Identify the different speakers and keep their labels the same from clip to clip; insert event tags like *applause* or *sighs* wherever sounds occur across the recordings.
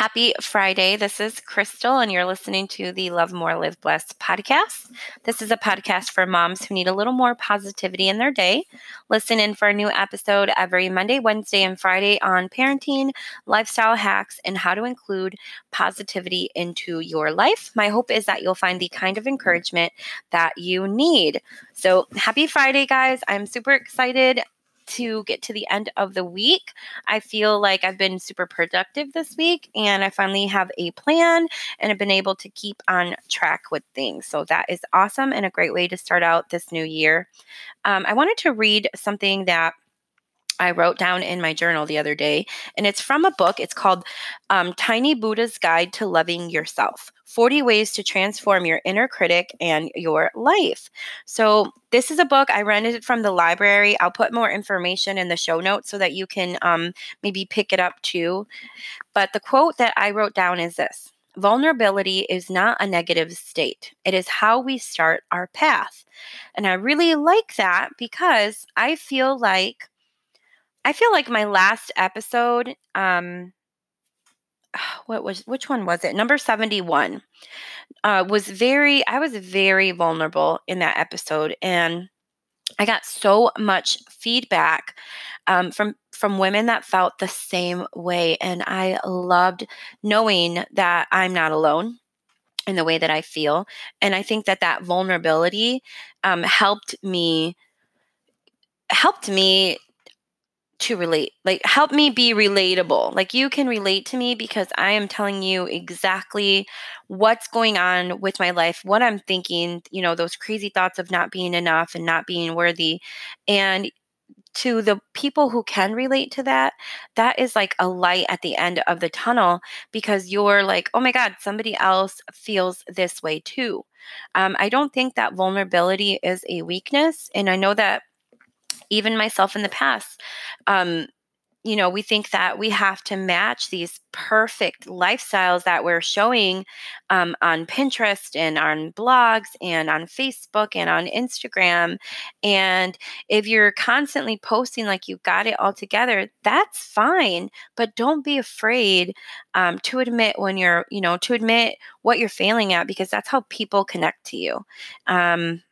Speaker 1: Happy Friday. This is Crystal, and you're listening to the Love More, Live Blessed podcast. This is a podcast for moms who need a little more positivity in their day. Listen in for a new episode every Monday, Wednesday, and Friday on parenting, lifestyle hacks, and how to include positivity into your life. My hope is that you'll find the kind of encouragement that you need. So, happy Friday, guys. I'm super excited to get to the end of the week. I feel like I've been super productive this week and I finally have a plan and I've been able to keep on track with things. So that is awesome and a great way to start out this new year. Um, I wanted to read something that I wrote down in my journal the other day, and it's from a book. It's called um, Tiny Buddha's Guide to Loving Yourself 40 Ways to Transform Your Inner Critic and Your Life. So, this is a book I rented it from the library. I'll put more information in the show notes so that you can um, maybe pick it up too. But the quote that I wrote down is this Vulnerability is not a negative state. It is how we start our path. And I really like that because I feel like I feel like my last episode, um, *sighs* what was which one was it? Number 71. Uh, was very I was very vulnerable in that episode and I got so much feedback um, from from women that felt the same way and I loved knowing that I'm not alone in the way that I feel and I think that that vulnerability um, helped me helped me to relate. Like, help me be relatable. Like, you can relate to me because I am telling you exactly what's going on with my life, what I'm thinking, you know, those crazy thoughts of not being enough and not being worthy. And to the people who can relate to that, that is like a light at the end of the tunnel because you're like, oh my God, somebody else feels this way too. Um, I don't think that vulnerability is a weakness. And I know that even myself in the past, um, you know, we think that we have to match these perfect lifestyles that we're showing um, on Pinterest and on blogs and on Facebook and on Instagram. And if you're constantly posting like you got it all together, that's fine. But don't be afraid um, to admit when you're, you know, to admit what you're failing at because that's how people connect to you. Um,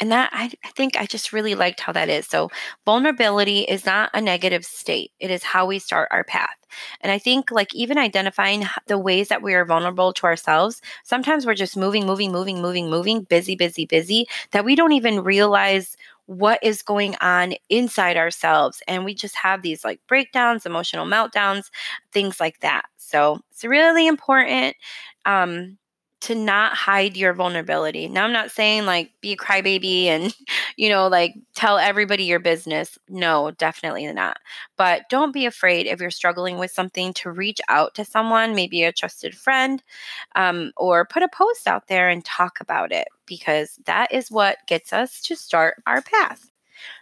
Speaker 1: and that I, I, think I just really liked how that is. So, vulnerability is not a negative state, it is how we start our path. And I think, like, even identifying the ways that we are vulnerable to ourselves, sometimes we're just moving, moving, moving, moving, moving, busy, busy, busy, that we don't even realize what is going on inside ourselves. And we just have these like breakdowns, emotional meltdowns, things like that. So, it's really important. Um, to not hide your vulnerability. Now, I'm not saying like be a crybaby and, *laughs* you know, like tell everybody your business. No, definitely not. But don't be afraid if you're struggling with something to reach out to someone, maybe a trusted friend, um, or put a post out there and talk about it because that is what gets us to start our path.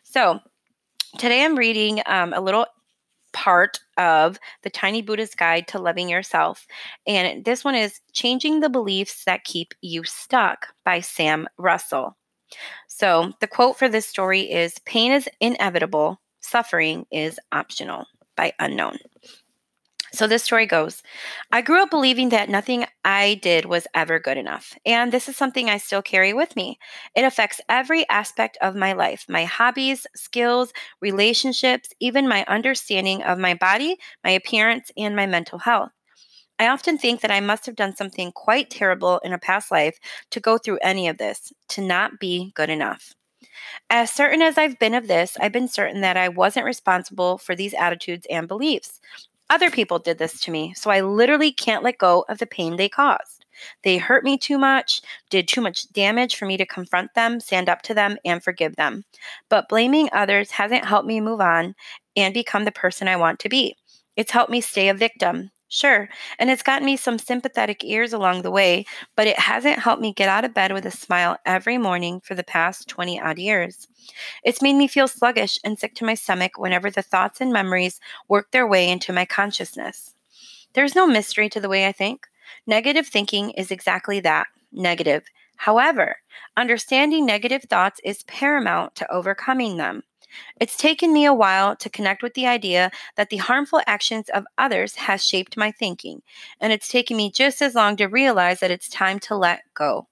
Speaker 1: So, today I'm reading um, a little part of the Tiny Buddha's Guide to Loving Yourself. And this one is Changing the Beliefs That Keep You Stuck by Sam Russell. So the quote for this story is Pain is inevitable, suffering is optional by Unknown. So this story goes I grew up believing that nothing I did was ever good enough. And this is something I still carry with me. It affects every aspect of my life my hobbies, skills, relationships, even my understanding of my body, my appearance, and my mental health. I often think that I must have done something quite terrible in a past life to go through any of this, to not be good enough. As certain as I've been of this, I've been certain that I wasn't responsible for these attitudes and beliefs. Other people did this to me, so I literally can't let go of the pain they caused. They hurt me too much, did too much damage for me to confront them, stand up to them, and forgive them. But blaming others hasn't helped me move on and become the person I want to be. It's helped me stay a victim, Sure. And it's gotten me some sympathetic ears along the way, but it hasn't helped me get out of bed with a smile every morning for the past 20 odd years. It's made me feel sluggish and sick to my stomach whenever the thoughts and memories work their way into my consciousness. There's no mystery to the way I think. Negative thinking is exactly that negative. However, understanding negative thoughts is paramount to overcoming them. It's taken me a while to connect with the idea that the harmful actions of others has shaped my thinking, and it's taken me just as long to realize that it's time to let go.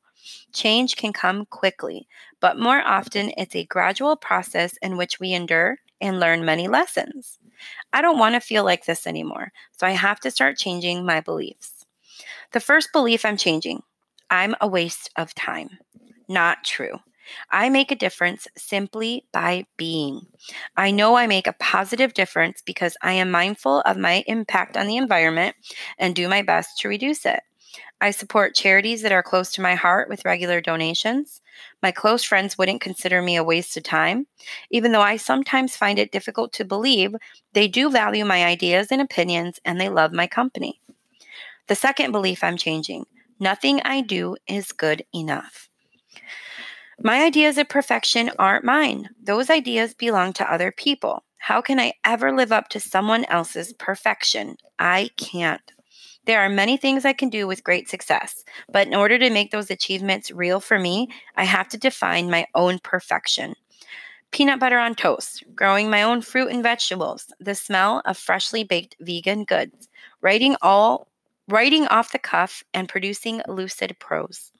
Speaker 1: Change can come quickly, but more often it's a gradual process in which we endure and learn many lessons. I don't want to feel like this anymore, so I have to start changing my beliefs. The first belief I'm changing I'm a waste of time. Not true. I make a difference simply by being. I know I make a positive difference because I am mindful of my impact on the environment and do my best to reduce it. I support charities that are close to my heart with regular donations. My close friends wouldn't consider me a waste of time. Even though I sometimes find it difficult to believe, they do value my ideas and opinions and they love my company. The second belief I'm changing nothing I do is good enough. My ideas of perfection aren't mine. Those ideas belong to other people. How can I ever live up to someone else's perfection? I can't. There are many things I can do with great success, but in order to make those achievements real for me, I have to define my own perfection. Peanut butter on toast, growing my own fruit and vegetables, the smell of freshly baked vegan goods, writing all writing off the cuff and producing lucid prose.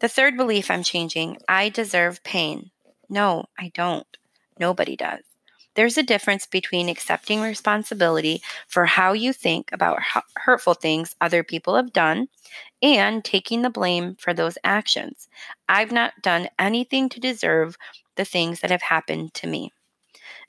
Speaker 1: The third belief I'm changing I deserve pain. No, I don't. Nobody does. There's a difference between accepting responsibility for how you think about hurtful things other people have done and taking the blame for those actions. I've not done anything to deserve the things that have happened to me.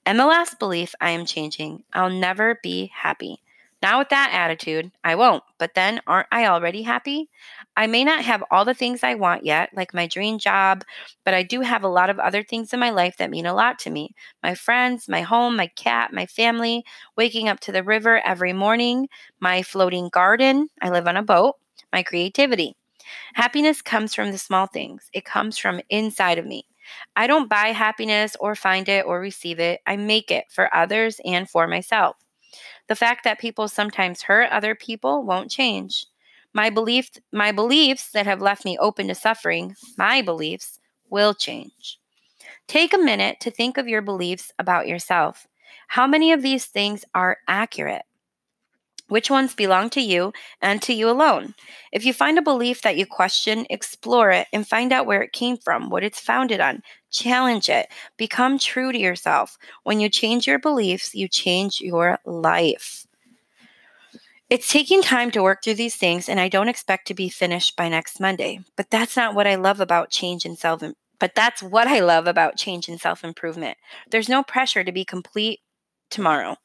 Speaker 1: And the last belief I am changing I'll never be happy. Now, with that attitude, I won't. But then, aren't I already happy? I may not have all the things I want yet, like my dream job, but I do have a lot of other things in my life that mean a lot to me my friends, my home, my cat, my family, waking up to the river every morning, my floating garden. I live on a boat, my creativity. Happiness comes from the small things, it comes from inside of me. I don't buy happiness or find it or receive it, I make it for others and for myself. The fact that people sometimes hurt other people won't change. My belief my beliefs that have left me open to suffering, my beliefs will change. Take a minute to think of your beliefs about yourself. How many of these things are accurate? Which ones belong to you and to you alone? If you find a belief that you question, explore it and find out where it came from, what it's founded on. Challenge it. Become true to yourself. When you change your beliefs, you change your life. It's taking time to work through these things, and I don't expect to be finished by next Monday. But that's not what I love about change and self but that's what I love about change and self improvement. There's no pressure to be complete tomorrow.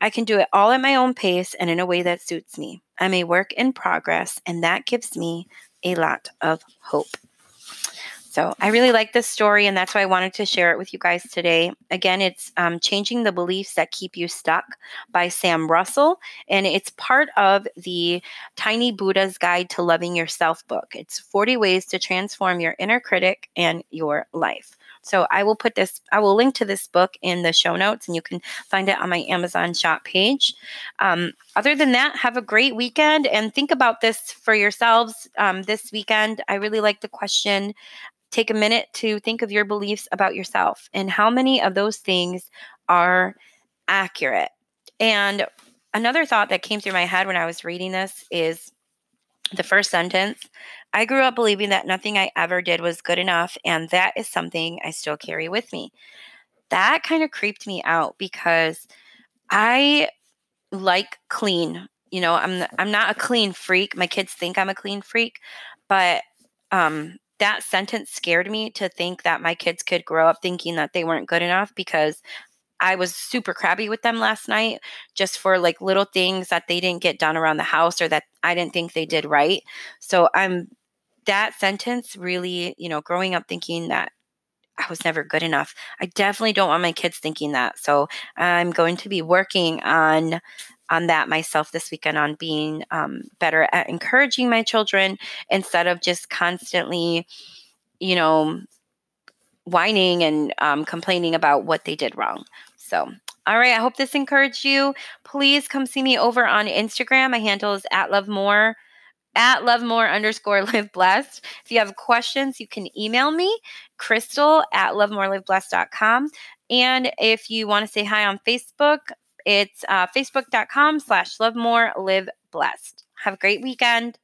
Speaker 1: I can do it all at my own pace and in a way that suits me. I'm a work in progress, and that gives me a lot of hope. So I really like this story, and that's why I wanted to share it with you guys today. Again, it's um, Changing the Beliefs That Keep You Stuck by Sam Russell, and it's part of the Tiny Buddha's Guide to Loving Yourself book. It's 40 ways to transform your inner critic and your life. So I will put this, I will link to this book in the show notes and you can find it on my Amazon shop page. Um, other than that, have a great weekend and think about this for yourselves um, this weekend. I really like the question. Take a minute to think of your beliefs about yourself and how many of those things are accurate. And another thought that came through my head when I was reading this is the first sentence I grew up believing that nothing I ever did was good enough, and that is something I still carry with me. That kind of creeped me out because I like clean. You know, I'm I'm not a clean freak. My kids think I'm a clean freak, but um that sentence scared me to think that my kids could grow up thinking that they weren't good enough because I was super crabby with them last night just for like little things that they didn't get done around the house or that I didn't think they did right. So I'm that sentence really, you know, growing up thinking that I was never good enough. I definitely don't want my kids thinking that. So I'm going to be working on on that myself this weekend on being um, better at encouraging my children instead of just constantly, you know, whining and um, complaining about what they did wrong. So, all right, I hope this encouraged you. Please come see me over on Instagram. My handle is at love more at lovemore underscore live blessed. If you have questions, you can email me, crystal at lovemoreliveblessed.com. And if you want to say hi on Facebook, it's uh, facebook.com slash love more live blessed. Have a great weekend.